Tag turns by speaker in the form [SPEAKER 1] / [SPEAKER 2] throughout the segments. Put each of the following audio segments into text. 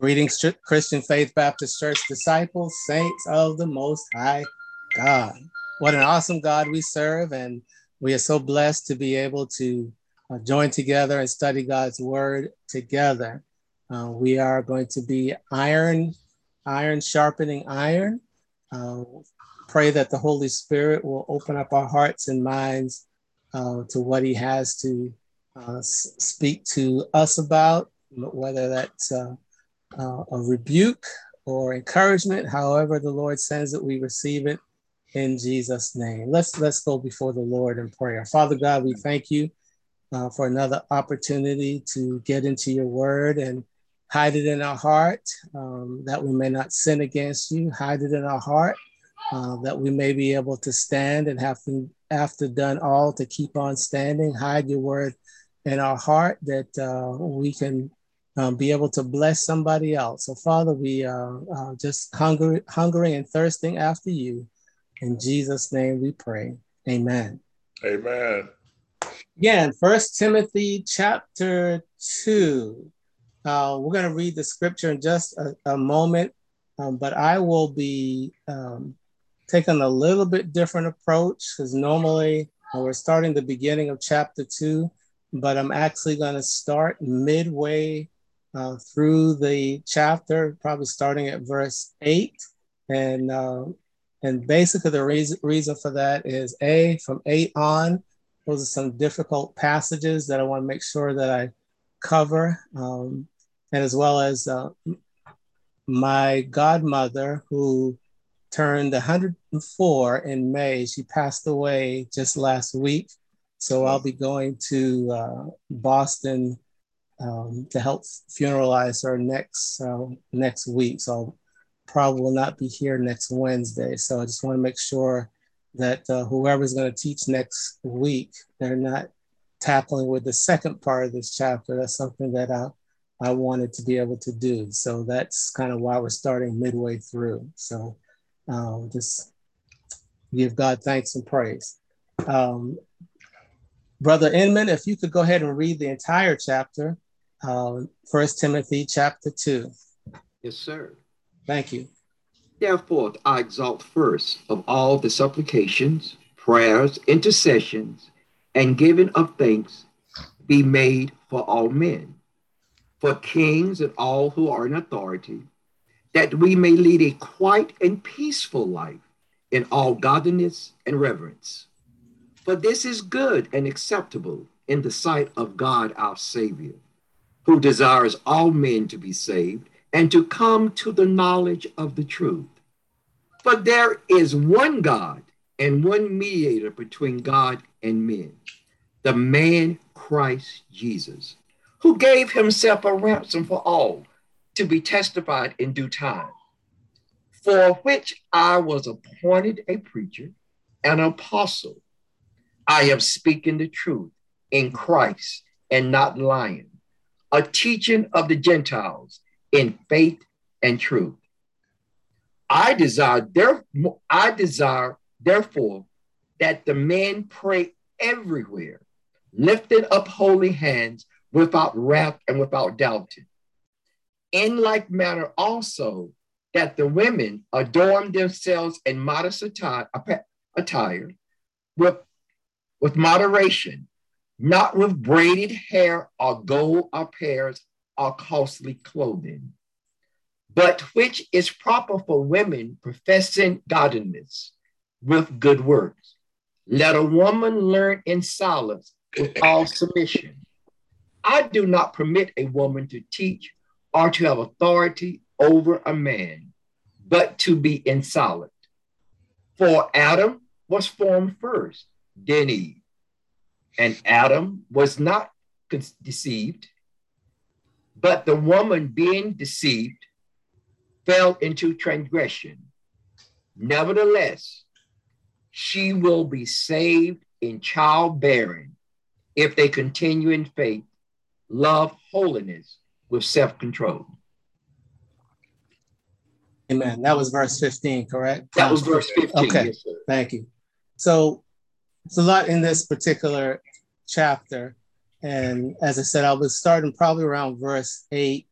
[SPEAKER 1] Greetings, Christian Faith Baptist Church disciples, saints of the Most High God. What an awesome God we serve, and we are so blessed to be able to uh, join together and study God's Word together. Uh, we are going to be iron, iron sharpening iron. Uh, pray that the Holy Spirit will open up our hearts and minds uh, to what He has to uh, speak to us about, whether that's uh, a rebuke or encouragement, however the Lord sends it, we receive it in Jesus' name. Let's let's go before the Lord in prayer. Father God, we thank you uh, for another opportunity to get into your word and hide it in our heart um, that we may not sin against you. Hide it in our heart uh, that we may be able to stand and have after done all to keep on standing. Hide your word in our heart that uh, we can um, be able to bless somebody else. So, Father, we are uh, just hungry, hungry and thirsting after you. In Jesus' name we pray. Amen.
[SPEAKER 2] Amen.
[SPEAKER 1] Again, First Timothy chapter 2. Uh, we're going to read the scripture in just a, a moment, um, but I will be um, taking a little bit different approach because normally uh, we're starting the beginning of chapter 2, but I'm actually going to start midway uh, through the chapter, probably starting at verse eight. And uh, and basically the reason reason for that is a from eight on. Those are some difficult passages that I want to make sure that I cover, um, and as well as uh, my godmother who turned 104 in May. She passed away just last week. So I'll be going to uh, Boston um, to help funeralize her next uh, next week. So probably will not be here next Wednesday. So I just want to make sure that uh, whoever's going to teach next week, they're not tackling with the second part of this chapter. That's something that I, I wanted to be able to do. So that's kind of why we're starting midway through. So um, just give God thanks and praise. Um, Brother Inman, if you could go ahead and read the entire chapter, uh, First Timothy chapter 2.
[SPEAKER 3] Yes, sir.
[SPEAKER 1] Thank you.
[SPEAKER 3] Therefore, I exalt first of all the supplications, prayers, intercessions, and giving of thanks be made for all men, for kings and all who are in authority, that we may lead a quiet and peaceful life in all godliness and reverence. For this is good and acceptable in the sight of God our Savior who desires all men to be saved and to come to the knowledge of the truth. For there is one God and one mediator between God and men, the man Christ Jesus, who gave himself a ransom for all to be testified in due time, for which I was appointed a preacher, an apostle. I am speaking the truth in Christ and not lying a teaching of the Gentiles in faith and truth. I desire, there, I desire, therefore, that the men pray everywhere, lifting up holy hands without wrath and without doubting. In like manner also, that the women adorn themselves in modest attire, attire with, with moderation, not with braided hair or gold or pears or costly clothing, but which is proper for women professing godliness with good works. Let a woman learn in silence with all submission. I do not permit a woman to teach or to have authority over a man, but to be insolent. For Adam was formed first, then Eve. And Adam was not deceived, but the woman being deceived fell into transgression. Nevertheless, she will be saved in childbearing if they continue in faith, love, holiness with self control.
[SPEAKER 1] Amen. That was verse 15, correct?
[SPEAKER 3] That was verse 15.
[SPEAKER 1] Okay. Yes, Thank you. So, it's a lot in this particular chapter. And as I said, I was starting probably around verse eight.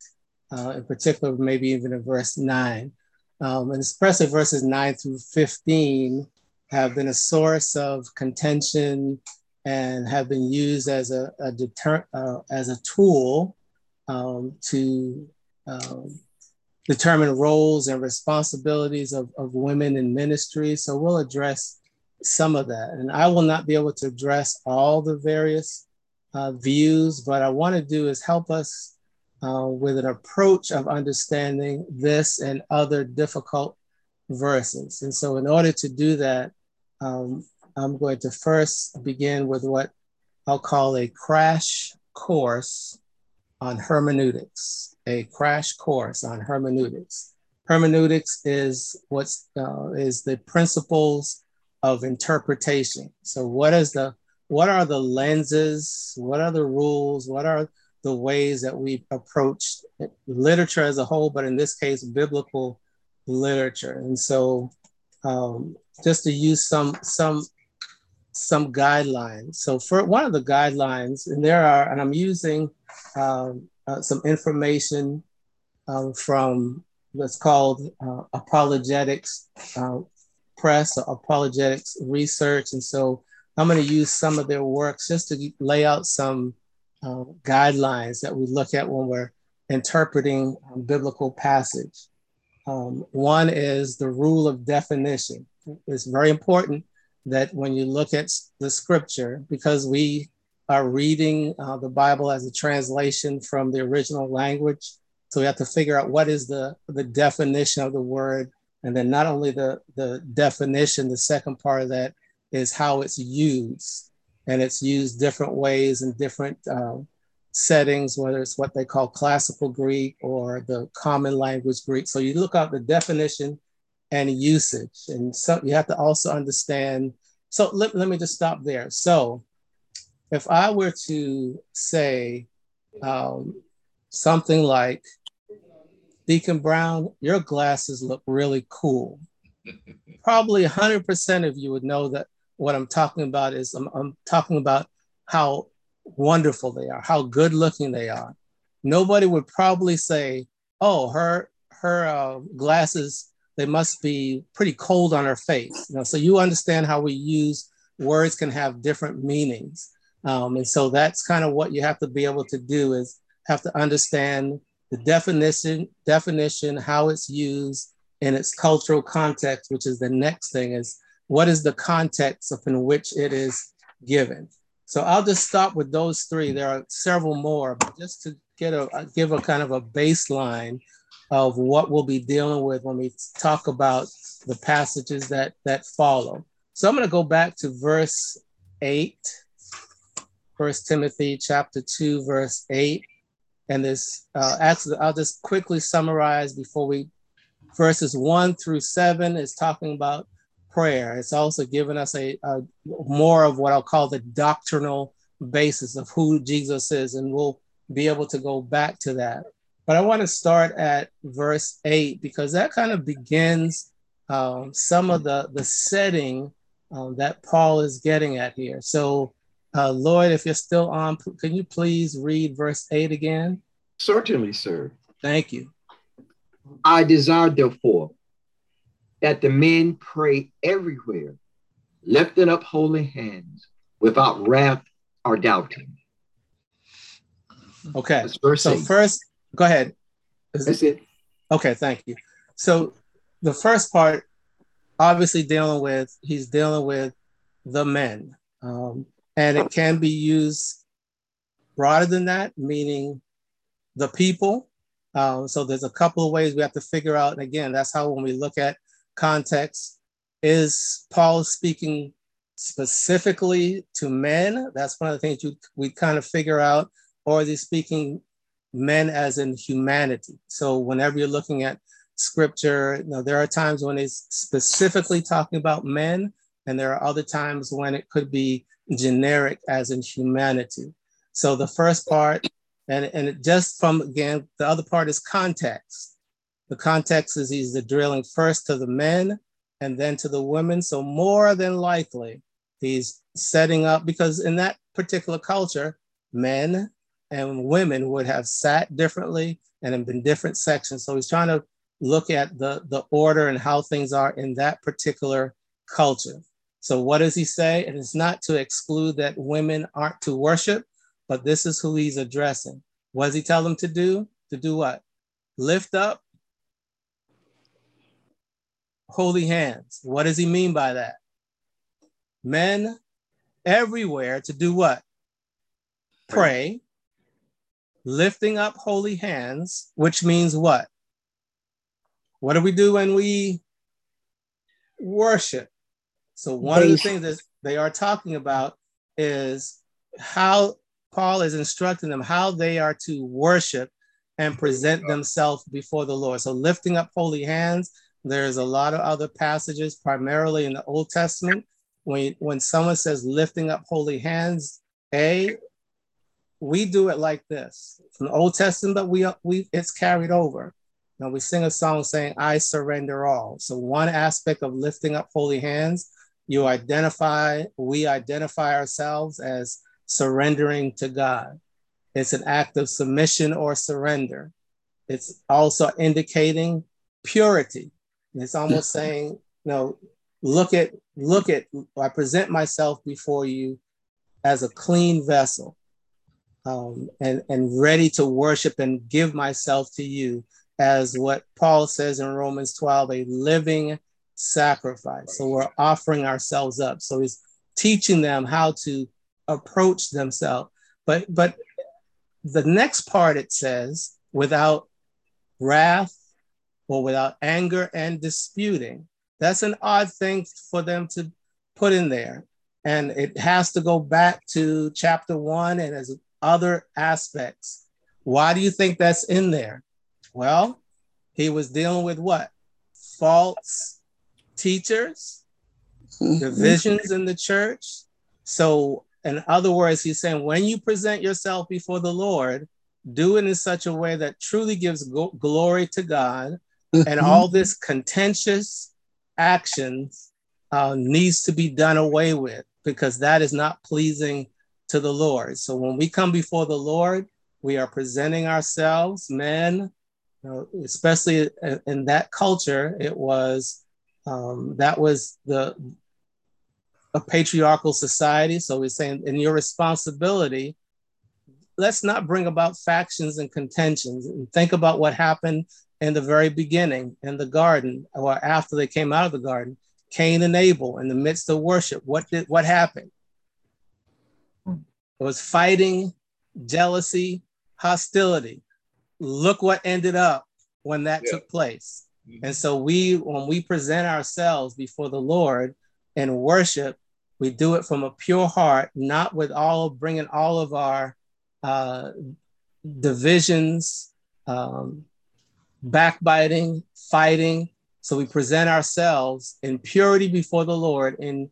[SPEAKER 1] uh, in particular, maybe even in verse 9. Um, and especially verses 9 through 15 have been a source of contention and have been used as a, a deter, uh, as a tool um, to um, determine roles and responsibilities of, of women in ministry. So we'll address some of that. And I will not be able to address all the various uh, views, but I want to do is help us uh, with an approach of understanding this and other difficult verses. And so, in order to do that, um, I'm going to first begin with what I'll call a crash course on hermeneutics. A crash course on hermeneutics. Hermeneutics is what's uh, is the principles of interpretation. So, what is the what are the lenses? What are the rules? What are the ways that we approach literature as a whole, but in this case, biblical literature. And so, um, just to use some some some guidelines. So, for one of the guidelines, and there are, and I'm using um, uh, some information um, from what's called uh, apologetics uh, press or apologetics research, and so I'm going to use some of their works just to lay out some uh, guidelines that we look at when we're interpreting a biblical passage. Um, one is the rule of definition. It's very important that when you look at the scripture, because we are reading uh, the Bible as a translation from the original language, so we have to figure out what is the, the definition of the word. And then not only the, the definition, the second part of that is how it's used and it's used different ways in different um, settings, whether it's what they call classical Greek or the common language Greek. So you look up the definition and usage, and so you have to also understand. So let, let me just stop there. So if I were to say um, something like, Deacon Brown, your glasses look really cool. Probably 100% of you would know that what I'm talking about is I'm, I'm talking about how wonderful they are, how good looking they are. Nobody would probably say, "Oh, her her uh, glasses they must be pretty cold on her face." You know, so you understand how we use words can have different meanings, um, and so that's kind of what you have to be able to do is have to understand the definition, definition, how it's used in its cultural context, which is the next thing is what is the context in which it is given? So I'll just stop with those three. There are several more, but just to get a give a kind of a baseline of what we'll be dealing with when we talk about the passages that that follow. So I'm going to go back to verse 8, First Timothy chapter 2, verse 8. And this uh, actually, I'll just quickly summarize before we verses 1 through 7 is talking about prayer. It's also given us a, a, more of what I'll call the doctrinal basis of who Jesus is, and we'll be able to go back to that. But I want to start at verse eight because that kind of begins um, some of the the setting um, that Paul is getting at here. So, uh, Lloyd, if you're still on, can you please read verse eight again?
[SPEAKER 3] Certainly, sir.
[SPEAKER 1] Thank you.
[SPEAKER 3] I desire, therefore, that the men pray everywhere, lifting up holy hands without wrath or doubting.
[SPEAKER 1] Okay. So eight. first, go ahead.
[SPEAKER 3] Is That's it?
[SPEAKER 1] Okay, thank you. So the first part, obviously dealing with, he's dealing with the men. Um, and it can be used broader than that, meaning the people. Um, so there's a couple of ways we have to figure out. And again, that's how when we look at context. Is Paul speaking specifically to men? That's one of the things you, we kind of figure out. Or is he speaking men as in humanity? So whenever you're looking at scripture, you know, there are times when it's specifically talking about men, and there are other times when it could be generic as in humanity. So the first part, and, and just from again, the other part is context. The context is he's drilling first to the men and then to the women. So more than likely, he's setting up because in that particular culture, men and women would have sat differently and have been different sections. So he's trying to look at the, the order and how things are in that particular culture. So what does he say? It's not to exclude that women aren't to worship, but this is who he's addressing. What does he tell them to do? To do what? Lift up holy hands. What does he mean by that? Men everywhere to do what? Pray, lifting up holy hands, which means what? What do we do when we worship? So, one of the things that they are talking about is how Paul is instructing them how they are to worship and present themselves before the Lord. So, lifting up holy hands, there's a lot of other passages, primarily in the Old Testament. When, when someone says lifting up holy hands, A, we do it like this. From the Old Testament, but we, we it's carried over. Now we sing a song saying, I surrender all. So, one aspect of lifting up holy hands, you identify, we identify ourselves as surrendering to God. It's an act of submission or surrender. It's also indicating purity. It's almost saying, you know, look at, look at, I present myself before you as a clean vessel um, and, and ready to worship and give myself to you as what Paul says in Romans 12, a living sacrifice. So we're offering ourselves up. So he's teaching them how to approach themselves. But but the next part it says, without wrath or without anger and disputing. That's an odd thing for them to put in there. And it has to go back to chapter one and as other aspects. Why do you think that's in there? Well, he was dealing with what? False teachers, mm-hmm. divisions in the church. So in other words, he's saying when you present yourself before the Lord, do it in such a way that truly gives go- glory to God. Mm-hmm. And all this contentious actions uh, needs to be done away with because that is not pleasing to the Lord. So when we come before the Lord, we are presenting ourselves, men, you know, especially in that culture, it was um, that was the a patriarchal society. So we're saying, in your responsibility, let's not bring about factions and contentions and think about what happened in the very beginning in the garden or after they came out of the garden. Cain and Abel in the midst of worship. What did what happened? It was fighting, jealousy, hostility. Look what ended up when that yeah. took place. Mm-hmm. And so we when we present ourselves before the Lord in worship, we do it from a pure heart, not with all bringing all of our uh, divisions, um, backbiting, fighting. So we present ourselves in purity before the Lord in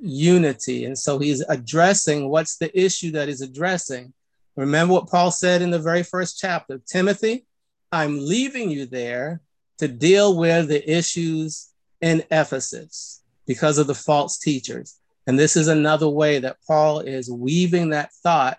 [SPEAKER 1] unity. And so he's addressing what's the issue that he's addressing. Remember what Paul said in the very first chapter Timothy, I'm leaving you there to deal with the issues in Ephesus because of the false teachers. And this is another way that Paul is weaving that thought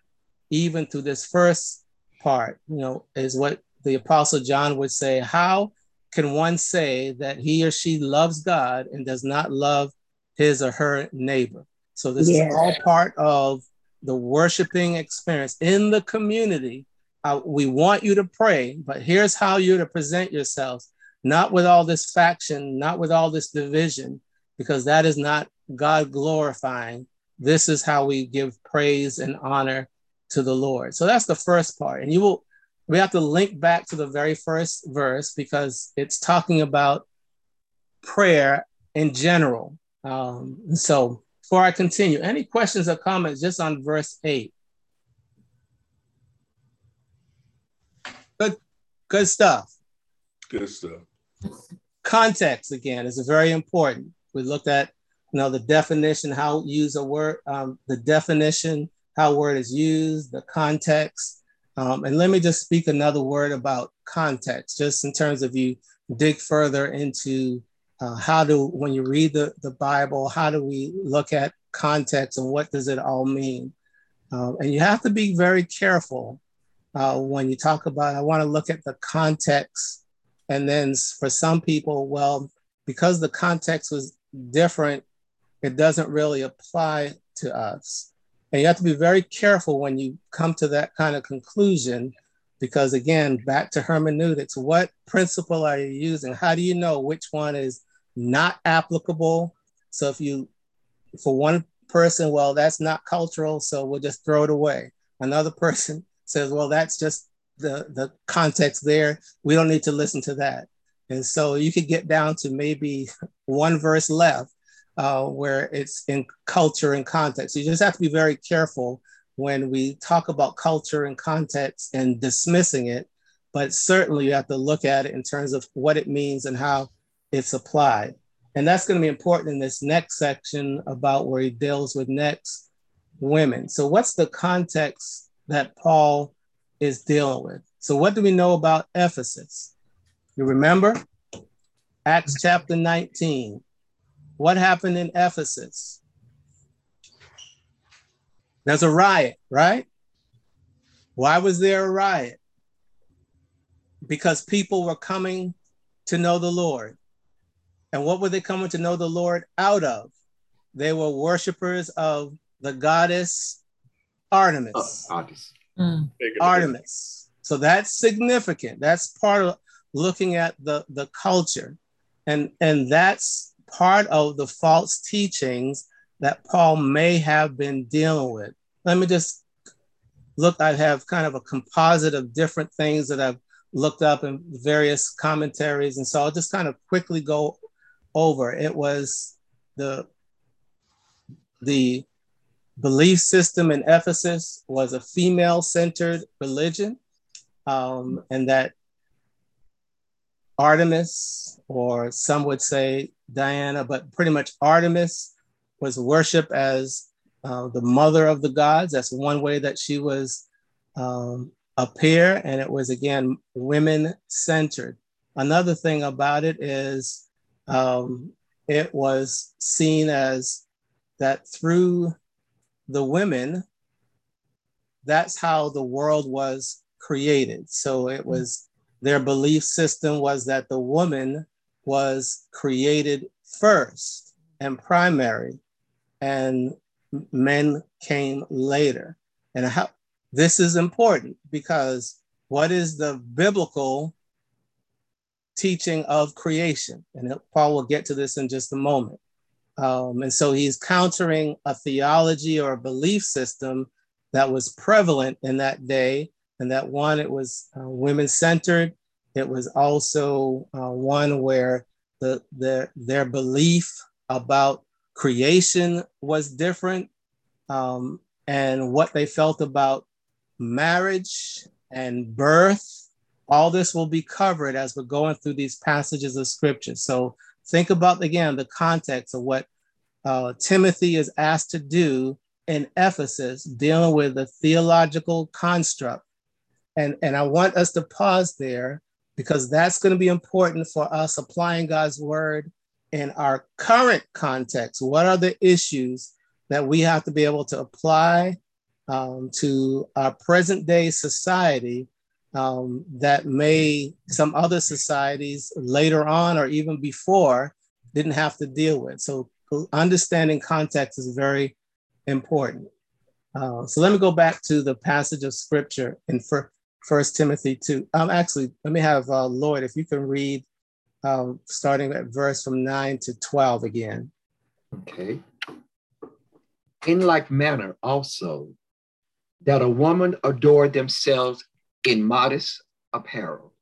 [SPEAKER 1] even through this first part, you know, is what the Apostle John would say How can one say that he or she loves God and does not love his or her neighbor? So this is all part of the worshiping experience in the community. Uh, we want you to pray, but here's how you're to present yourselves not with all this faction, not with all this division, because that is not God glorifying. This is how we give praise and honor to the Lord. So that's the first part. And you will, we have to link back to the very first verse because it's talking about prayer in general. Um, so before I continue, any questions or comments just on verse 8? Good, good stuff.
[SPEAKER 2] Good stuff.
[SPEAKER 1] Context again is very important. We looked at you know the definition, how use a word, um, the definition, how word is used, the context. Um, and let me just speak another word about context, just in terms of you dig further into uh, how do when you read the, the Bible, how do we look at context and what does it all mean? Um, and you have to be very careful uh, when you talk about, I want to look at the context. And then for some people, well, because the context was different, it doesn't really apply to us. And you have to be very careful when you come to that kind of conclusion, because again, back to hermeneutics, what principle are you using? How do you know which one is not applicable? So if you, for one person, well, that's not cultural, so we'll just throw it away. Another person says, well, that's just the, the context there. We don't need to listen to that. And so you could get down to maybe one verse left uh, where it's in culture and context. You just have to be very careful when we talk about culture and context and dismissing it. But certainly you have to look at it in terms of what it means and how it's applied. And that's going to be important in this next section about where he deals with next women. So, what's the context that Paul is dealing with? So, what do we know about Ephesus? You remember Acts chapter 19. What happened in Ephesus? There's a riot, right? Why was there a riot? Because people were coming to know the Lord. And what were they coming to know the Lord out of? They were worshipers of the goddess Artemis.
[SPEAKER 3] Uh, Artemis.
[SPEAKER 1] Mm. Artemis. So that's significant. That's part of looking at the, the culture. And, and that's part of the false teachings that Paul may have been dealing with. Let me just look, I have kind of a composite of different things that I've looked up in various commentaries. And so I'll just kind of quickly go over. It was the, the belief system in Ephesus was a female centered religion, um, and that Artemis, or some would say Diana, but pretty much Artemis was worshiped as uh, the mother of the gods. That's one way that she was um, appear, and it was again women centered. Another thing about it is um, it was seen as that through the women, that's how the world was created. So it hmm. was their belief system was that the woman was created first and primary, and men came later. And how, this is important because what is the biblical teaching of creation? And Paul will get to this in just a moment. Um, and so he's countering a theology or a belief system that was prevalent in that day and that one, it was uh, women centered. It was also uh, one where the, the, their belief about creation was different um, and what they felt about marriage and birth. All this will be covered as we're going through these passages of scripture. So think about again the context of what uh, Timothy is asked to do in Ephesus, dealing with the theological construct and, and I want us to pause there because that's going to be important for us applying God's word in our current context. What are the issues that we have to be able to apply um, to our present day society um, that may some other societies later on or even before didn't have to deal with? So, understanding context is very important. Uh, so, let me go back to the passage of scripture in First Timothy 2. Um, actually, let me have uh, Lloyd, if you can read um, starting at verse from 9 to 12 again.
[SPEAKER 3] Okay. In like manner also, that a woman adore themselves in modest apparel,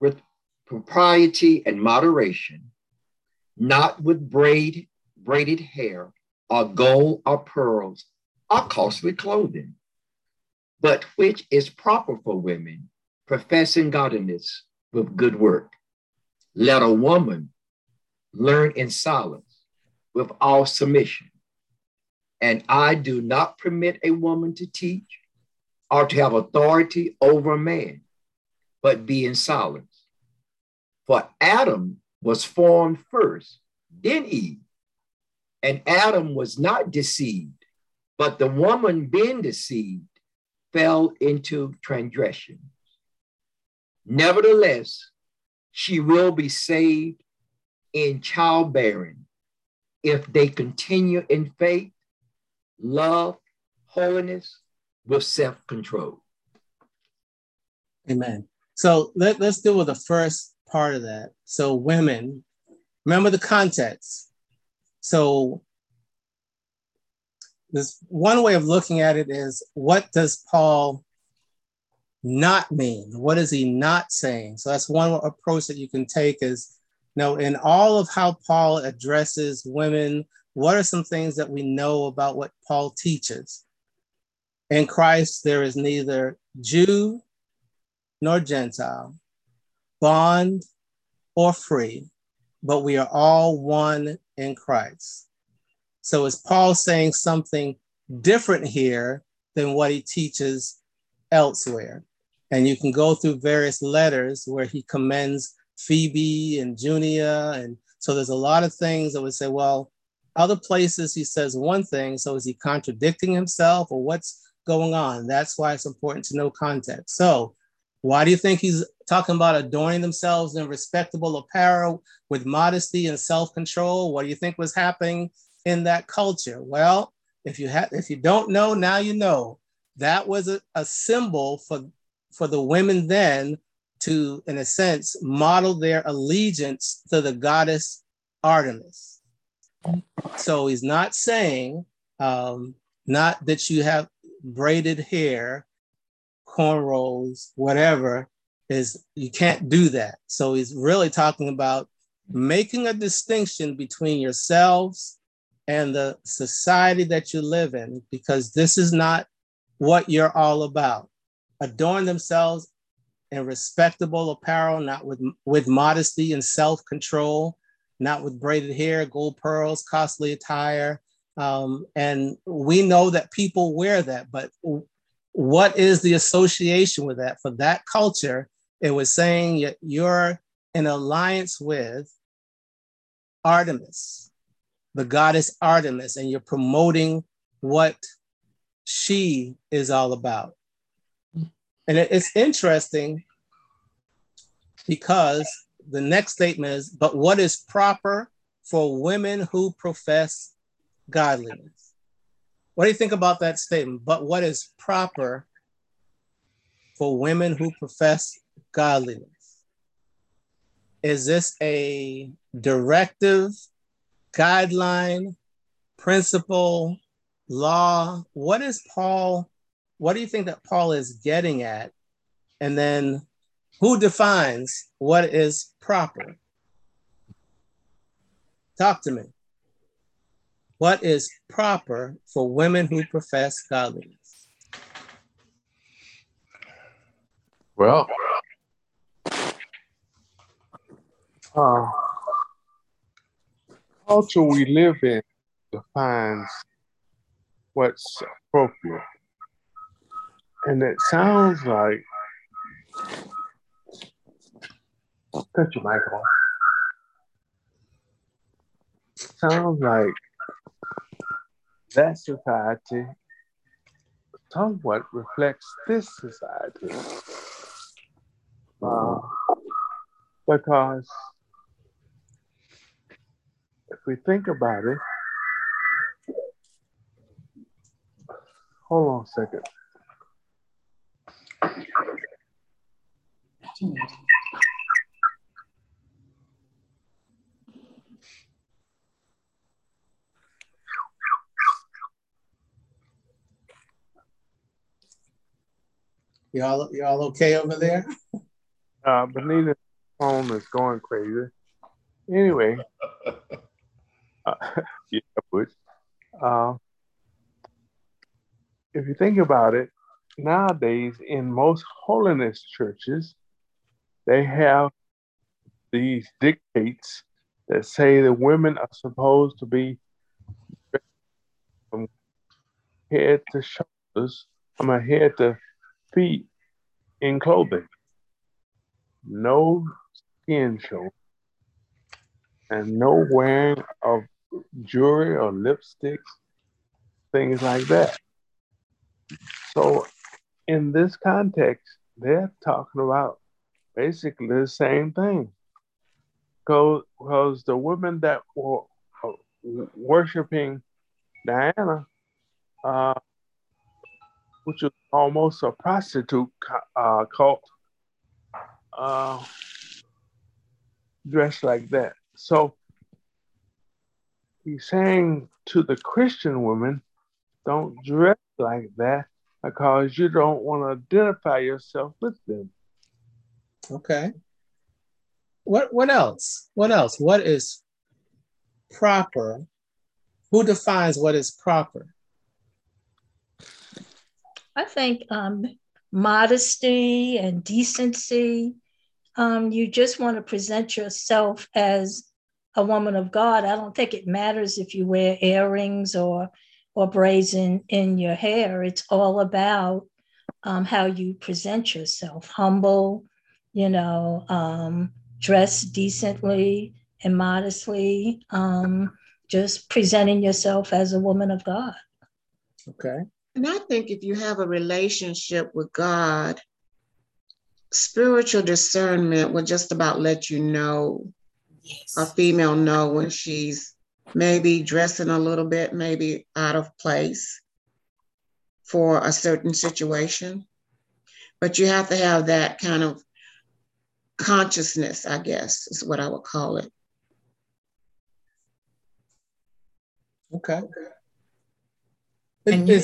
[SPEAKER 3] with propriety and moderation, not with braid, braided hair, or gold or pearls, or costly clothing but which is proper for women, professing godliness with good work. Let a woman learn in silence with all submission. And I do not permit a woman to teach or to have authority over man, but be in silence. For Adam was formed first, then Eve. And Adam was not deceived, but the woman being deceived fell into transgression. Nevertheless, she will be saved in childbearing if they continue in faith, love, holiness, with self control.
[SPEAKER 1] Amen. So let, let's deal with the first part of that. So, women, remember the context. So, this one way of looking at it is what does Paul not mean? What is he not saying? So that's one approach that you can take is you know, in all of how Paul addresses women, what are some things that we know about what Paul teaches? In Christ, there is neither Jew nor Gentile, bond or free, but we are all one in Christ. So is Paul saying something different here than what he teaches elsewhere? And you can go through various letters where he commends Phoebe and Junia. And so there's a lot of things that would say, well, other places he says one thing. So is he contradicting himself or what's going on? That's why it's important to know context. So why do you think he's talking about adorning themselves in respectable apparel with modesty and self-control? What do you think was happening in that culture? Well, if you have if you don't know, now you know. That was a, a symbol for for the women then to, in a sense, model their allegiance to the goddess Artemis. So he's not saying um, not that you have braided hair, cornrows, whatever, is you can't do that. So he's really talking about making a distinction between yourselves and the society that you live in, because this is not what you're all about. Adorn themselves in respectable apparel, not with, with modesty and self control, not with braided hair, gold pearls, costly attire. Um, and we know that people wear that, but what is the association with that? For that culture, it was saying you're in alliance with Artemis, the goddess Artemis, and you're promoting what she is all about. And it's interesting because the next statement is, but what is proper for women who profess godliness? What do you think about that statement? But what is proper for women who profess godliness? Is this a directive, guideline, principle, law? What is Paul? What do you think that Paul is getting at? And then who defines what is proper? Talk to me. What is proper for women who profess godliness?
[SPEAKER 2] Well, uh, culture we live in defines what's appropriate. And it sounds like Cut your mic on. Sounds like that society somewhat reflects this society. Uh, because if we think about it, hold on a second.
[SPEAKER 1] Y'all, y'all okay over there?
[SPEAKER 2] Uh, Benita's phone is going crazy. Anyway, uh, yeah, but uh, if you think about it, nowadays in most holiness churches, they have these dictates that say the women are supposed to be from head to shoulders, from a head to feet in clothing, no skin show, and no wearing of jewelry or lipsticks, things like that. So, in this context, they're talking about basically the same thing. Because the women that were uh, worshiping Diana, uh, which is almost a prostitute uh, cult, uh, dressed like that. So he's saying to the Christian women, don't dress like that because you don't want to identify yourself with them.
[SPEAKER 1] Okay. What what else? What else? What is proper? Who defines what is proper?
[SPEAKER 4] I think um, modesty and decency. Um, you just want to present yourself as a woman of God. I don't think it matters if you wear earrings or or braids in, in your hair. It's all about um, how you present yourself, humble, you know, um, dress decently and modestly, um, just presenting yourself as a woman of God.
[SPEAKER 1] Okay.
[SPEAKER 5] And I think if you have a relationship with God, spiritual discernment will just about let you know yes. a female know when she's maybe dressing a little bit, maybe out of place for a certain situation. But you have to have that kind of consciousness, I guess, is what I would call it.
[SPEAKER 1] Okay.
[SPEAKER 6] And you,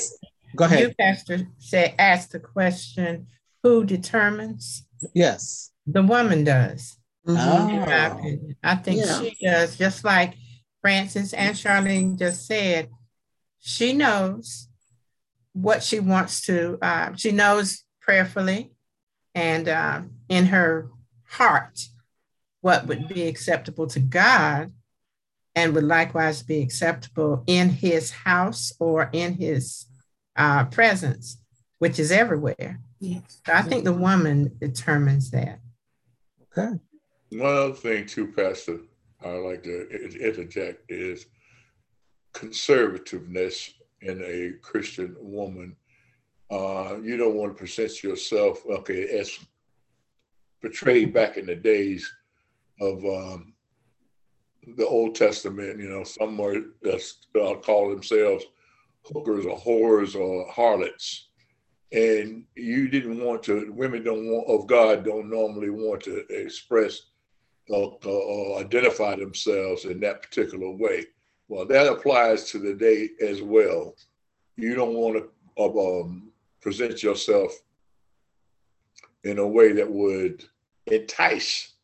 [SPEAKER 6] go ahead. You, Pastor, say ask the question: Who determines?
[SPEAKER 1] Yes,
[SPEAKER 6] the woman does.
[SPEAKER 1] Mm-hmm.
[SPEAKER 6] Oh. I think yeah. she does, just like Frances and Charlene just said, she knows what she wants to, uh, she knows prayerfully and uh, in her heart what would be acceptable to God and would likewise be acceptable in his house or in his uh, presence, which is everywhere. Yes. So I think the woman determines that.
[SPEAKER 1] Okay.
[SPEAKER 7] One other thing, too, Pastor, I like to interject is conservativeness in a Christian woman. Uh, you don't want to present yourself, okay, as portrayed back in the days of um, the Old Testament. You know, some are uh, call themselves hookers or whores or harlots, and you didn't want to. Women don't want of God don't normally want to express or, or identify themselves in that particular way. Well, that applies to the day as well. You don't want to um, present yourself in a way that would entice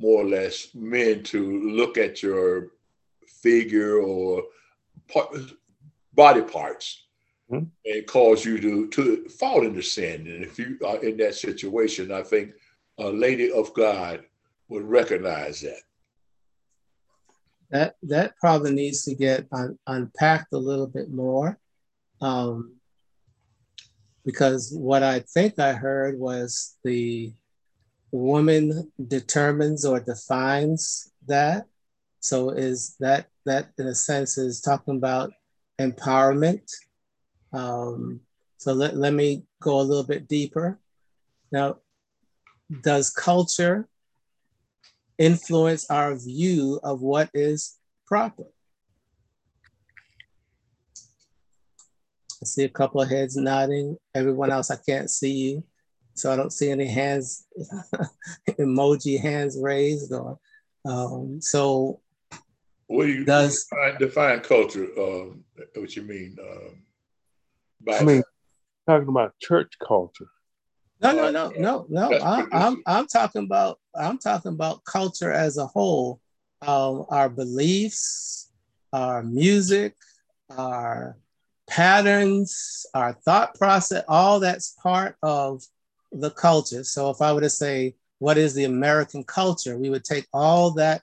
[SPEAKER 7] more or less men to look at your figure or body parts mm-hmm. and cause you to, to fall into sin. And if you are in that situation, I think a lady of God would recognize that.
[SPEAKER 1] That that probably needs to get un, unpacked a little bit more, um, because what I think I heard was the woman determines or defines that. So is that that in a sense is talking about empowerment. Um, so let, let me go a little bit deeper. Now, does culture influence our view of what is proper. I see a couple of heads nodding. Everyone else, I can't see you. So I don't see any hands, emoji hands raised. Or, um, so
[SPEAKER 7] what do you does, define, define culture? Um, what you mean? Um,
[SPEAKER 2] by I mean, talking about church culture.
[SPEAKER 1] No, no, no, no, no. I'm, I'm, I'm talking about I'm talking about culture as a whole. Um, our beliefs, our music, our patterns, our thought process, all that's part of the culture. So if I were to say, what is the American culture? We would take all that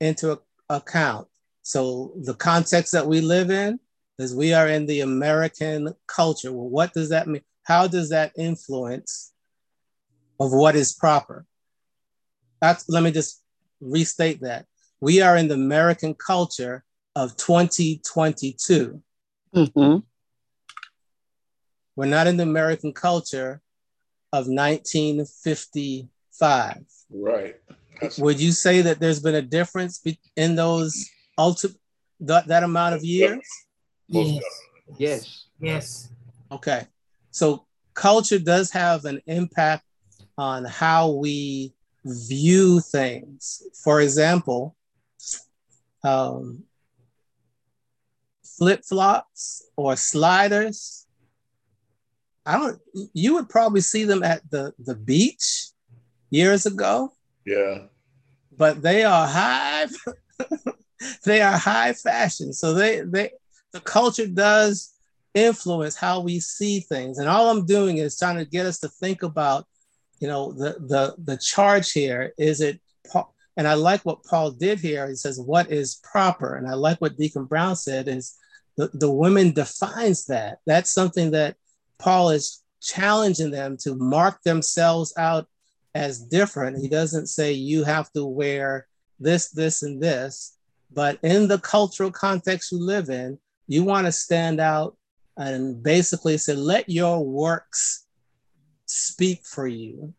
[SPEAKER 1] into account. So the context that we live in is we are in the American culture. Well, what does that mean? How does that influence of what is proper. That's, let me just restate that. We are in the American culture of 2022. Mm-hmm. We're not in the American culture of 1955.
[SPEAKER 7] Right. That's,
[SPEAKER 1] Would you say that there's been a difference in those ultimate that, that amount of years?
[SPEAKER 7] most
[SPEAKER 8] Yes.
[SPEAKER 3] Yes.
[SPEAKER 8] Yes.
[SPEAKER 1] Okay. So culture does have an impact on how we view things. For example, um, flip flops or sliders. I don't, you would probably see them at the, the beach years ago,
[SPEAKER 7] yeah.
[SPEAKER 1] but they are high, they are high fashion. So they, they, the culture does influence how we see things. And all I'm doing is trying to get us to think about, you know, the the the charge here. Is it And I like what Paul did here. He says, "What is proper?" And I like what Deacon Brown said is the, the women defines that. That's something that Paul is challenging them to mark themselves out as different. He doesn't say you have to wear this, this, and this, but in the cultural context you live in, you want to stand out and basically say, let your works speak for you.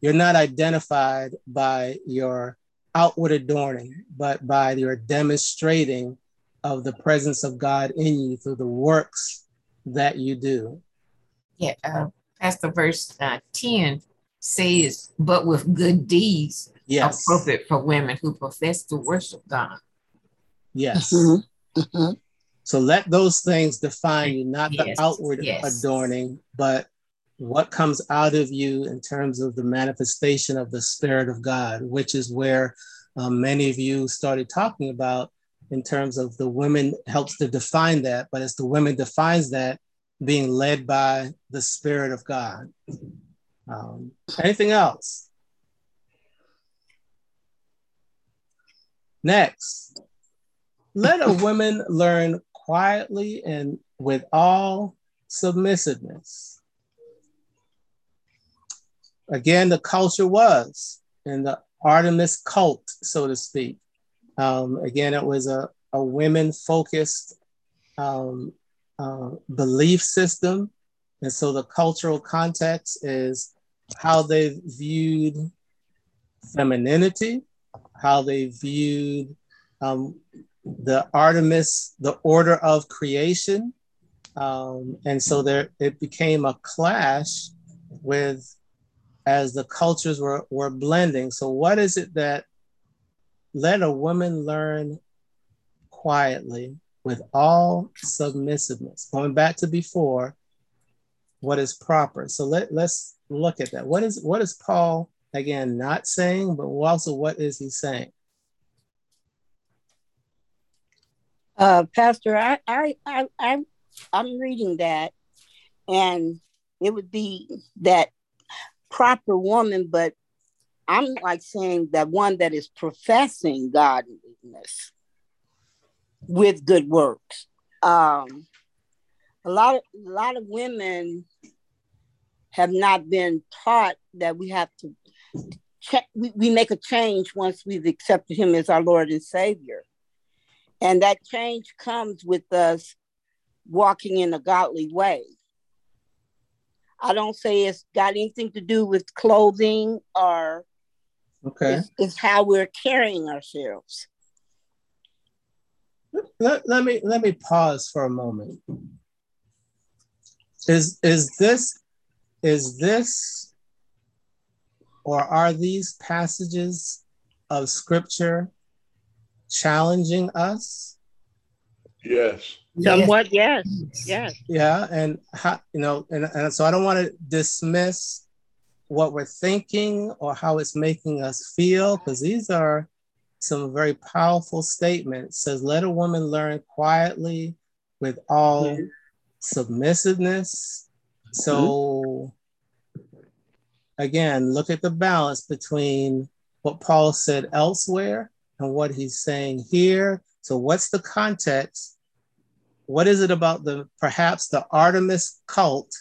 [SPEAKER 1] You're not identified by your outward adorning, but by your demonstrating of the presence of God in you through the works that you do.
[SPEAKER 8] Yeah. Uh, Pastor verse uh, 10 says, but with good deeds
[SPEAKER 1] Yes.
[SPEAKER 8] appropriate for women who profess to worship God.
[SPEAKER 1] Yes.
[SPEAKER 5] Mhm. Mhm.
[SPEAKER 1] So let those things define you, not the
[SPEAKER 8] Yes,
[SPEAKER 1] outward
[SPEAKER 8] yes.
[SPEAKER 1] adorning, but what comes out of you in terms of the manifestation of the Spirit of God, which is where um, many of you started talking about in terms of the women helps to define that, but as the women defines that being led by the Spirit of God. Um, anything else? Next, let a woman learn quietly and with all submissiveness. Again, the culture was in the Artemis cult, so to speak. Um, again, it was a, a women focused um, uh, belief system. And so the cultural context is how they viewed femininity, how they viewed um, the Artemis, the order of creation. Um, and so there it became a clash with as the cultures were, were blending. So what is it that let a woman learn quietly with all submissiveness? Going back to before, what is proper. So let, let's look at that. What is what is Paul again not saying, but also what is he saying?
[SPEAKER 9] Uh, Pastor, I, I, I, I, I'm reading that, and it would be that proper woman, but I'm like saying that one that is professing godliness with good works. Um, a lot of a lot of women have not been taught that we have to check. We, we make a change once we've accepted Him as our Lord and Savior. And that change comes with us walking in a godly way. I don't say it's got anything to do with clothing or
[SPEAKER 1] Okay.
[SPEAKER 9] it's, it's how we're carrying ourselves.
[SPEAKER 1] Let, let me let me pause for a moment. Is is this is this or are these passages of scripture challenging us?
[SPEAKER 7] Yes.
[SPEAKER 9] Somewhat, yes, yes.
[SPEAKER 1] Yeah, and how you know, and, and so I don't want to dismiss what we're thinking or how it's making us feel, because these are some very powerful statements. It says, let a woman learn quietly with all mm-hmm. submissiveness. So again, look at the balance between what Paul said elsewhere and what he's saying here. So what's the context? What is it about the perhaps the Artemis cult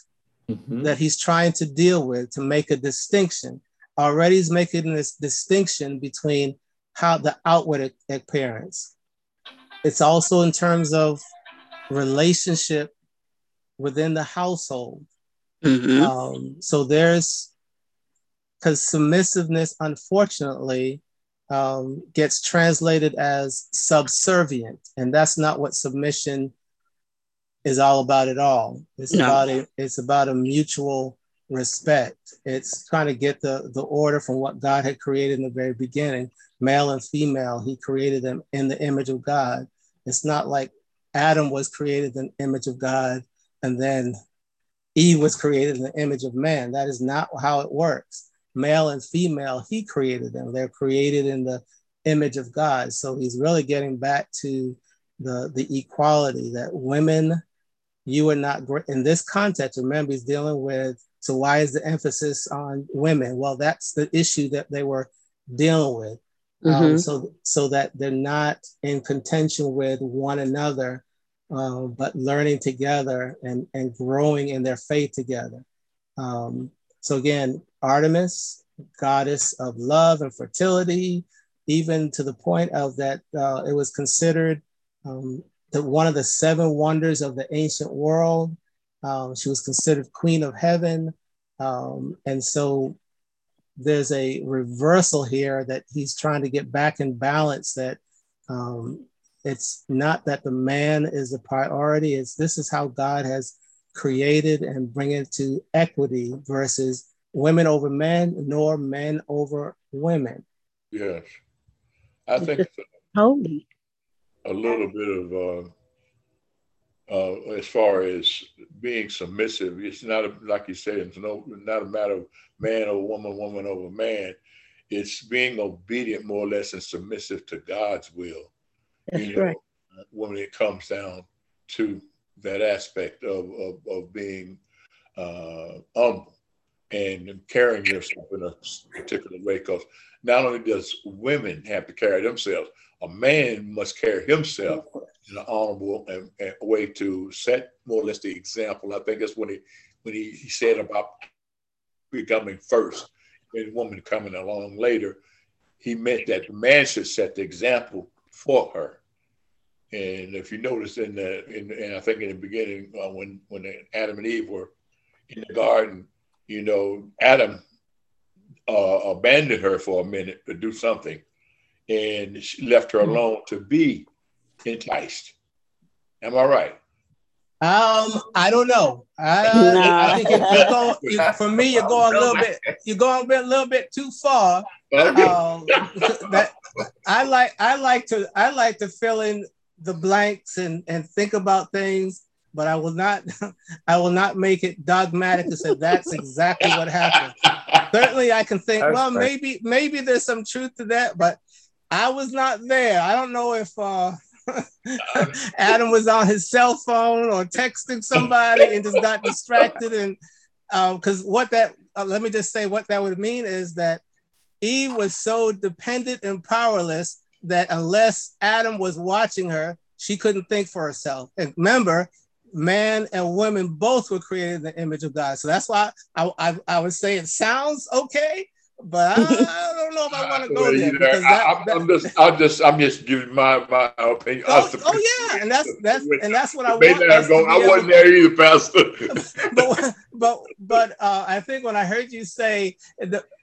[SPEAKER 3] Mhm.
[SPEAKER 1] that he's trying to deal with to make a distinction? Already he's making this distinction between how the outward appearance. It's also in terms of relationship within the household. Mm-hmm. Um, so there's because submissiveness, unfortunately, um, gets translated as subservient, and that's not what submission is all about at all. It's no. about a, it's about a mutual respect. It's trying to get the the order from what God had created in the very beginning, male and female. He created them in the image of God. It's not like Adam was created in the image of God, and then Eve was created in the image of man. That is not how it works male and female, he created them. They're created in the image of God. So he's really getting back to the, the equality that women, you are not great. In this context, remember, he's dealing with, so why is the emphasis on women? Well, that's the issue that they were dealing with. Um, mm-hmm. Um, so, so that they're not in contention with one another, um, but learning together and, and growing in their faith together. Um, so again, Artemis, goddess of love and fertility, even to the point of that uh, it was considered um, one of the seven wonders of the ancient world. Um, she was considered queen of heaven. Um, and so there's a reversal here that he's trying to get back in balance that um, it's not that the man is the priority, it's this is how God has created and bring it to equity versus women over men, nor men over women.
[SPEAKER 7] Yes. I think
[SPEAKER 9] holy.
[SPEAKER 7] a little bit of, uh, uh, as far as being submissive, it's not a, like you said, it's no, not a matter of man over woman, woman over man. It's being obedient more or less and submissive to God's will.
[SPEAKER 9] That's you know, right.
[SPEAKER 7] When it comes down to that aspect of, of, of being uh, humble and carrying yourself in a particular way. Because not only does women have to carry themselves, a man must carry himself in an honorable and, and way to set more or less the example. I think that's when he when he, he said about becoming first and woman coming along later. He meant that the man should set the example for her. And if you notice in the, in, and I think in the beginning, uh, when when Adam and Eve were in the garden, you know, Adam uh, abandoned her for a minute to do something, and she left her alone to be enticed. Am I right?
[SPEAKER 1] Um, I don't know. I, I think you're, you're going, you, for me, you're going a little bit. You're going a bit, a little bit too far. Okay. Um, that I like. I like to. I like to fill in the blanks and and think about things but I will not I will not make it dogmatic to say that's exactly what happened. Certainly I can think, well, maybe maybe there's some truth to that, but I was not there. I don't know if uh, Adam was on his cell phone or texting somebody and just got distracted and because um, what that uh, let me just say what that would mean is that Eve was so dependent and powerless that unless Adam was watching her, she couldn't think for herself. And remember, man and women both were created in the image of God. So that's why I, I, I would say it sounds okay, but I, I don't know if I want to go well, there. Because that,
[SPEAKER 7] I, am just, I'm just, I'm just giving my my opinion.
[SPEAKER 1] Oh, oh yeah, and that's that's and that's what I want.
[SPEAKER 7] Go, I wasn't there either, Pastor.
[SPEAKER 1] but but but uh, I think when I heard you say,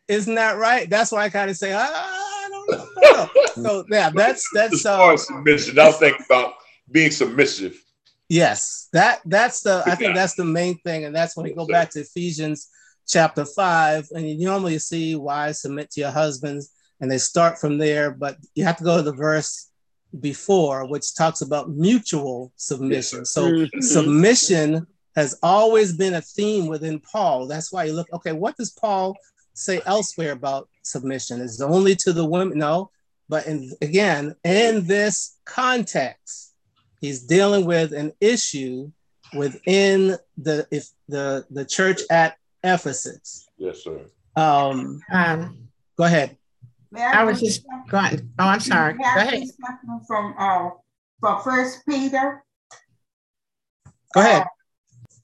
[SPEAKER 1] "Isn't that right?" That's why I kind of say, "I don't know." so yeah, that's that's uh,
[SPEAKER 7] submission. I think about being submissive
[SPEAKER 1] Yes, that that's the I think that's the main thing, and that's when you go back to Ephesians chapter five, and you normally see why submit to your husbands, and they start from there, but you have to go to the verse before, which talks about mutual submission. Yes, so mm-hmm. submission has always been a theme within Paul. That's why you look, okay, what does Paul say elsewhere about submission? Is only to the women? No, but in, again, in this context He's dealing with an issue within the if the the church at Ephesus.
[SPEAKER 7] Yes, sir.
[SPEAKER 1] Um, um go ahead.
[SPEAKER 6] I was just going. Oh, I'm sorry. Go ahead.
[SPEAKER 5] From uh, from First Peter.
[SPEAKER 1] Go ahead. Uh,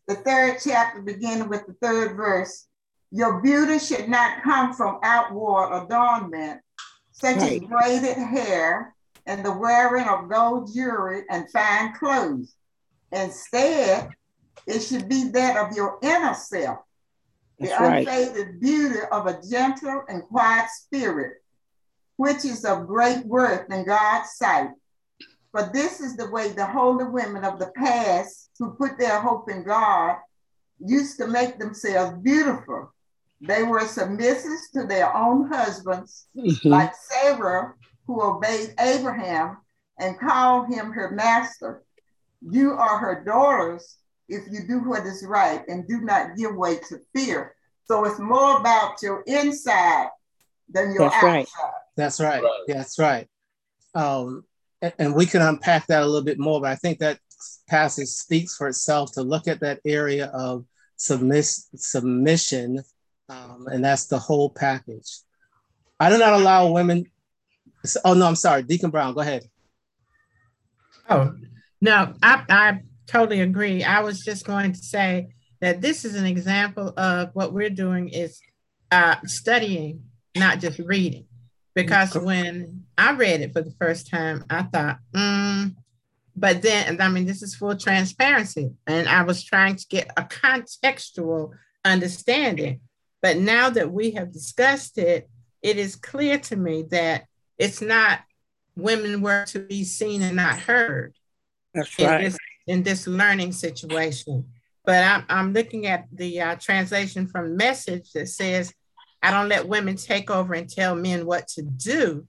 [SPEAKER 5] the third chapter, beginning with the third verse. Your beauty should not come from outward adornment, such right. as braided hair and the wearing of gold jewelry and fine clothes. Instead,
[SPEAKER 10] It should be that of your inner self, the
[SPEAKER 9] That's right.
[SPEAKER 10] unfaded beauty of a gentle and quiet spirit, which is of great worth in God's sight. For this is the way the holy women of the past who put their hope in God used to make themselves beautiful. They were submissive to their own husbands,
[SPEAKER 9] Mhm.
[SPEAKER 10] like Sarah, who obeyed Abraham and called him her master. You are her daughters if you do what is right and do not give way to fear. So it's more about your inside than your
[SPEAKER 9] That's right.
[SPEAKER 10] outside.
[SPEAKER 1] That's right.
[SPEAKER 7] Right.
[SPEAKER 1] That's right. Um, a- and, we can unpack that a little bit more, but I think that passage speaks for itself to look at that area of submiss- submission, um, and that's the whole package. I do not allow women. Oh no, I'm sorry, Deacon Brown. Go ahead.
[SPEAKER 6] Oh, no, I, I totally agree. I was just going to say that this is an example of what we're doing is uh, studying, not just reading. Because when I read it for the first time, I thought, mm, but then, I mean, this is full transparency. And I was trying to get a contextual understanding. But now that we have discussed it, it is clear to me that it's not women were to be seen and not heard
[SPEAKER 9] That's
[SPEAKER 6] in this in this learning situation. But I'm I'm looking at the uh, translation from Message that says, "I don't let women take over and tell men what to do.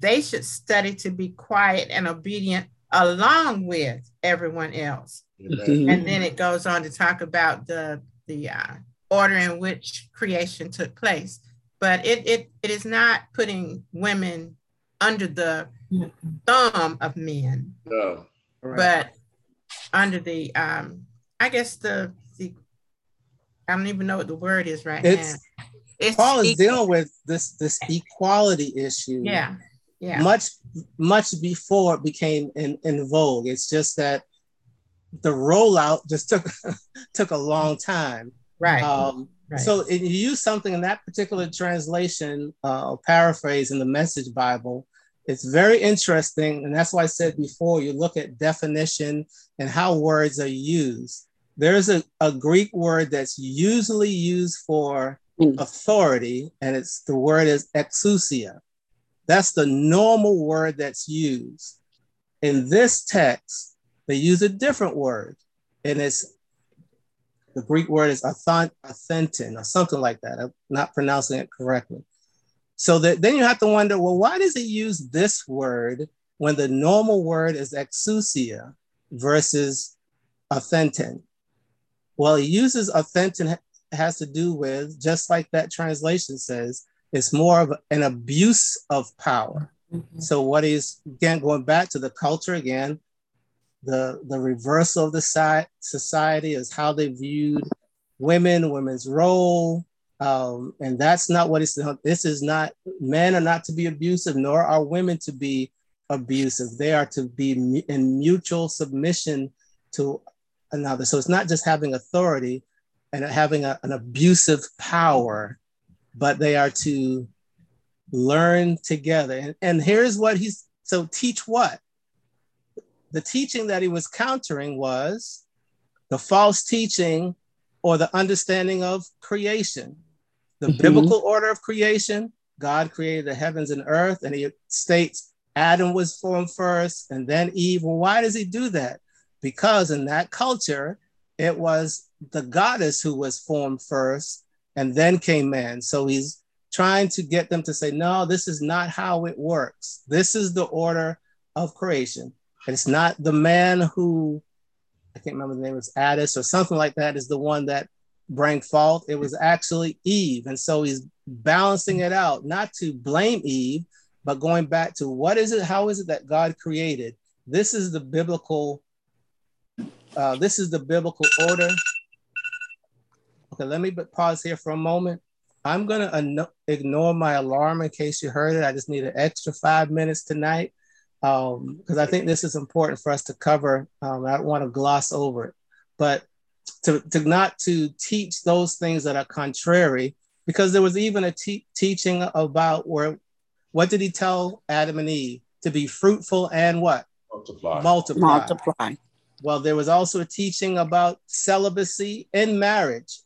[SPEAKER 6] They should study to be quiet and obedient along with everyone else."
[SPEAKER 7] Amen.
[SPEAKER 9] Mhm.
[SPEAKER 6] And then it goes on to talk about the the uh, order in which creation took place. But it it it is not putting women under the thumb of men
[SPEAKER 7] No.
[SPEAKER 6] but under the um i guess the the i don't even know what the word is right
[SPEAKER 1] It's
[SPEAKER 6] now it's
[SPEAKER 1] Paul is
[SPEAKER 6] equal.
[SPEAKER 1] dealing with this this equality issue.
[SPEAKER 6] yeah yeah
[SPEAKER 1] much much before it became in, in vogue. It's just that the rollout just took took a long time.
[SPEAKER 6] Right
[SPEAKER 1] Um,
[SPEAKER 6] right
[SPEAKER 1] So if you use something in that particular translation uh, or paraphrase in the Message Bible, it's very interesting, and that's why I said before you look at definition and how words are used. There's a, a Greek word that's usually used for
[SPEAKER 9] Mm.
[SPEAKER 1] authority, and it's the word is exousia. That's the normal word that's used. In this text, they use a different word, and it's the Greek word is authent- authentin or something like that. I'm not pronouncing it correctly. So that then you have to wonder, well, why does it use this word when the normal word is exousia versus authentin? Well, he uses authentin has to do with, just like that translation says, it's more of an abuse of power. Mm-hmm. So what is again going back to the culture again, the the reversal of the society is how they viewed women, women's role, um, and that's not what it's. This is not men are not to be abusive, nor are women to be abusive. They are to be in mutual submission to another. So it's not just having authority and having a- an abusive power, but they are to learn together. And, and here's what he's so teach what? The teaching that he was countering was the false teaching or the understanding of creation. The
[SPEAKER 9] Mhm.
[SPEAKER 1] biblical order of creation, God created the heavens and earth, and he states Adam was formed first and then Eve. Well, why does he do that? Because in that culture, it was the goddess who was formed first and then came man. So he's trying to get them to say, no, this is not how it works. This is the order of creation. And it's not the man who, I can't remember the name, was Addis or something like that, is the one that bring fault. It was actually Eve. And so he's balancing it out, not to blame Eve, but going back to what is it, how is it that God created? This is the biblical, uh, this is the biblical order. Okay, let me pause here for a moment. I'm gonna un- ignore my alarm in case you heard it. I just need an extra five minutes tonight because I think this is important for us to cover. Um, I don't want to gloss over it, but to, to not to teach those things that are contrary, because there was even a te- teaching about where, what did he tell Adam and Eve to be fruitful and what
[SPEAKER 7] Multiply.
[SPEAKER 1] multiply.
[SPEAKER 9] Multiply.
[SPEAKER 1] well, there was also a teaching about celibacy in marriage,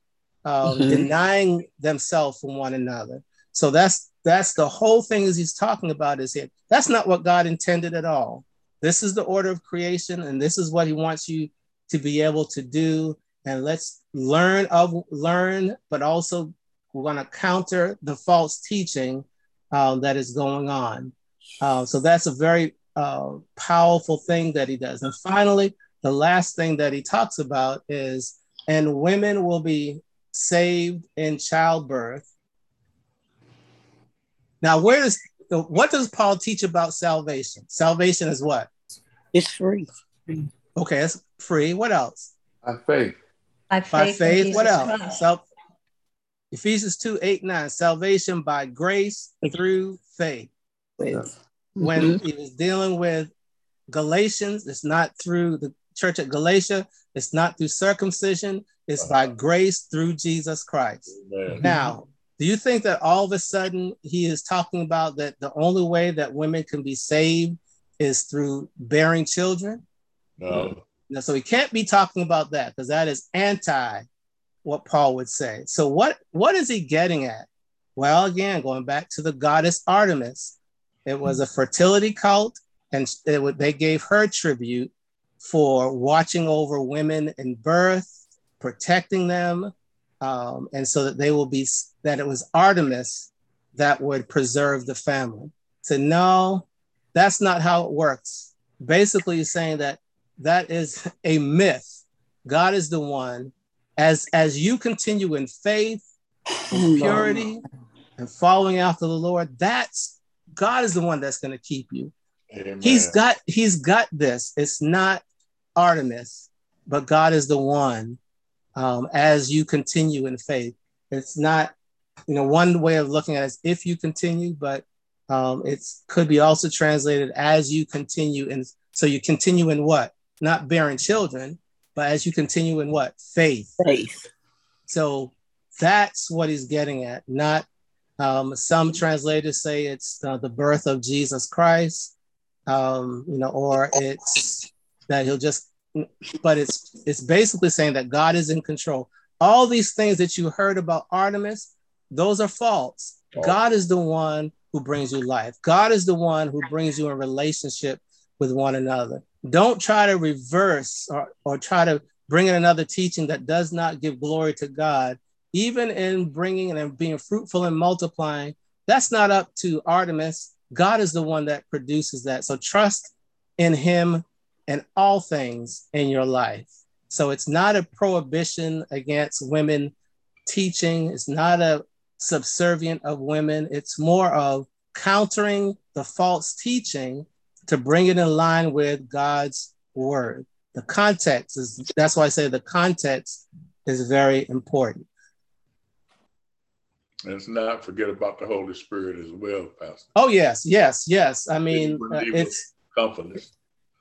[SPEAKER 1] um,
[SPEAKER 9] Mhm.
[SPEAKER 1] denying themselves from one another. So that's that's the whole thing as he's talking about is here. That's not what God intended at all. This is the order of creation, and this is what he wants you to be able to do. And let's learn of learn, but also we're going to counter the false teaching um, that is going on. Uh, so that's a very uh, powerful thing that he does. And finally, the last thing that he talks about is, and women will be saved in childbirth. Now, where does what does Paul teach about salvation? Salvation is what?
[SPEAKER 9] It's free.
[SPEAKER 1] Okay, it's free. What else?
[SPEAKER 2] By faith.
[SPEAKER 4] By
[SPEAKER 1] By
[SPEAKER 4] faith, in
[SPEAKER 1] faith. What else?
[SPEAKER 4] Christ.
[SPEAKER 1] So, Ephesians 2 8 9, salvation by grace through faith.
[SPEAKER 9] With.
[SPEAKER 1] When mm-hmm. he was dealing with Galatians, it's not through the church at Galatia, it's not through circumcision, it's by grace through Jesus Christ.
[SPEAKER 7] Amen.
[SPEAKER 1] Now, do you think that all of a sudden he is talking about that the only way that women can be saved is through bearing children?
[SPEAKER 7] No.
[SPEAKER 1] Now, so he can't be talking about that because that is anti what Paul would say. So what what is he getting at? Well, again, going back to the goddess Artemis, it was a fertility cult, and it they gave her tribute for watching over women in birth, protecting them, um, and so that they will be that it was Artemis that would preserve the family. So no, that's not how it works. Basically, he's saying that that is a myth. God is the one. As as you continue in faith, in purity, and following after the Lord, that's God is the one that's going to keep you.
[SPEAKER 7] Amen.
[SPEAKER 1] He's got he's got this. It's not Artemis, but God is the one. Um, as you continue in faith, it's not you know one way of looking at it is if you continue, but um, it's could be also translated as you continue in. So you continue in what? Not bearing children, but as you continue in what? Faith.
[SPEAKER 9] Faith.
[SPEAKER 1] So that's what he's getting at. Not um, some translators say it's uh, the birth of Jesus Christ, um, you know, or it's that he'll just. But it's it's basically saying that God is in control. All these things that you heard about Artemis, those are false. God is the one who brings you life. God is the one who brings you in relationship with one another. Don't try to reverse or, or try to bring in another teaching that does not give glory to God, even in bringing and being fruitful and multiplying. That's not up to Artemis. God is the one that produces that. So trust in Him and all things in your life. So it's not a prohibition against women teaching, it's not a subservient of women, it's more of countering the false teaching to bring it in line with God's word. The context is that's why I say the context is very important.
[SPEAKER 7] Let's not forget about the Holy Spirit as well, Pastor.
[SPEAKER 1] Oh yes, yes, yes. I mean, uh,
[SPEAKER 7] was
[SPEAKER 1] it's
[SPEAKER 7] Comfortless.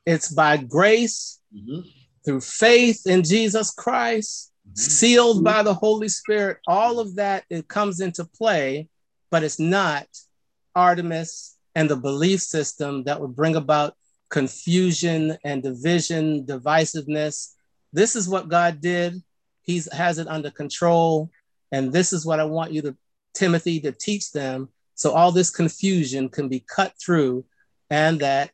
[SPEAKER 1] It's by grace
[SPEAKER 7] Mhm.
[SPEAKER 1] through faith in Jesus Christ, sealed by the Holy Spirit. All of that it comes into play, but it's not Artemis and the belief system that would bring about confusion and division, divisiveness. This is what God did. He has it under control. And this is what I want you to, Timothy, to teach them. So all this confusion can be cut through and that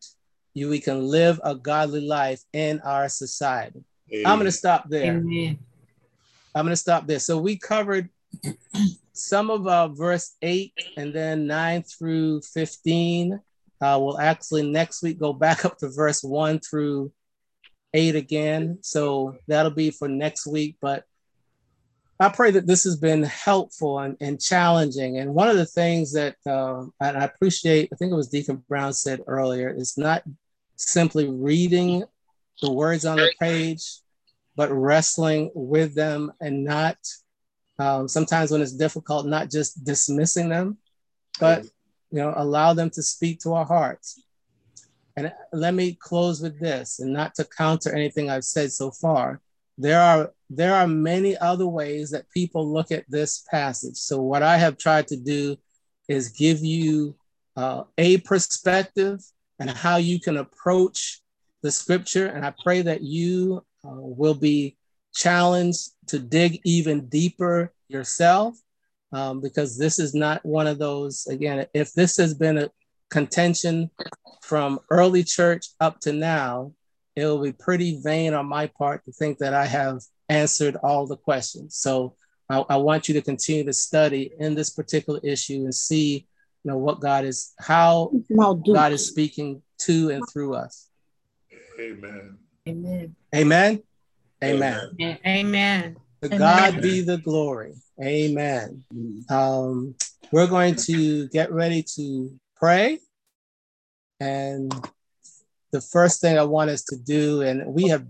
[SPEAKER 1] you, we can live a godly life in our society. I'm going to stop there.
[SPEAKER 8] Amen.
[SPEAKER 1] I'm going to stop there. So we covered some of uh, verse 8 and then 9 through 15. Uh, we'll actually next week go back up to verse 1 through 8 again. So that'll be for next week. But I pray that this has been helpful and, and challenging. And one of the things that uh, and I appreciate, I think it was Deacon Brown said earlier, is not simply reading the words on the page, but wrestling with them and not um, sometimes when it's difficult, not just dismissing them, but you know, allow them to speak to our hearts. And let me close with this, and not to counter anything I've said so far. There are there are many other ways that people look at this passage. So what I have tried to do is give you uh, a perspective and how you can approach the scripture, and I pray that you uh, will be challenged to dig even deeper yourself, um, because this is not one of those, again, if this has been a contention from early church up to now, it will be pretty vain on my part to think that I have answered all the questions. So I, I want you to continue to study in this particular issue and see you know what God is how God is speaking to and through us.
[SPEAKER 7] Amen.
[SPEAKER 8] Amen.
[SPEAKER 1] Amen. Amen.
[SPEAKER 6] Amen. Amen.
[SPEAKER 1] To God be the glory. Amen. Um, we're going to get ready to pray. And the first thing I want us to do, and we have